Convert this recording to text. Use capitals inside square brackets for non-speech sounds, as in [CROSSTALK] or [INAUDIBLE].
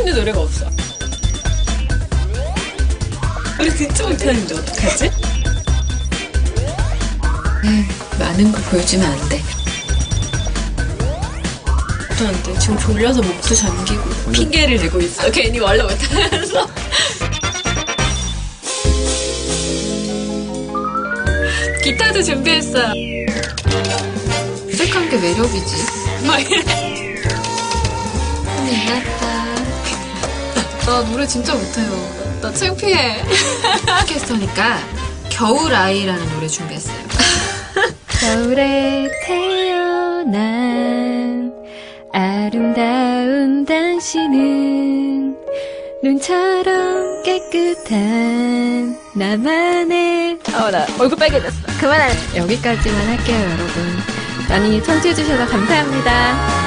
노래가 없어. 우리 진짜 못하는데 어떡하지? 에이, 많은 거 보여주면 안 돼. 안 돼. 지금 졸려서 목도 잠기고 핑계를 대고 있어. 괜히 원래 못하면서. [LAUGHS] 기타도 준비했어요. 색한 게 매력이지. 막 이래. 큰일 났다. 나 노래 진짜 못해요. 나 창피해. 팟캐스터니까 겨울 아이라는 노래 준비했어요. [LAUGHS] 겨울에 태어난 아름다운 당신은 눈처럼 깨끗한 나만의 어 나 얼굴 빨개졌어 그만할게 여기까지만 할게요 여러분 많이 청취해주셔서 감사합니다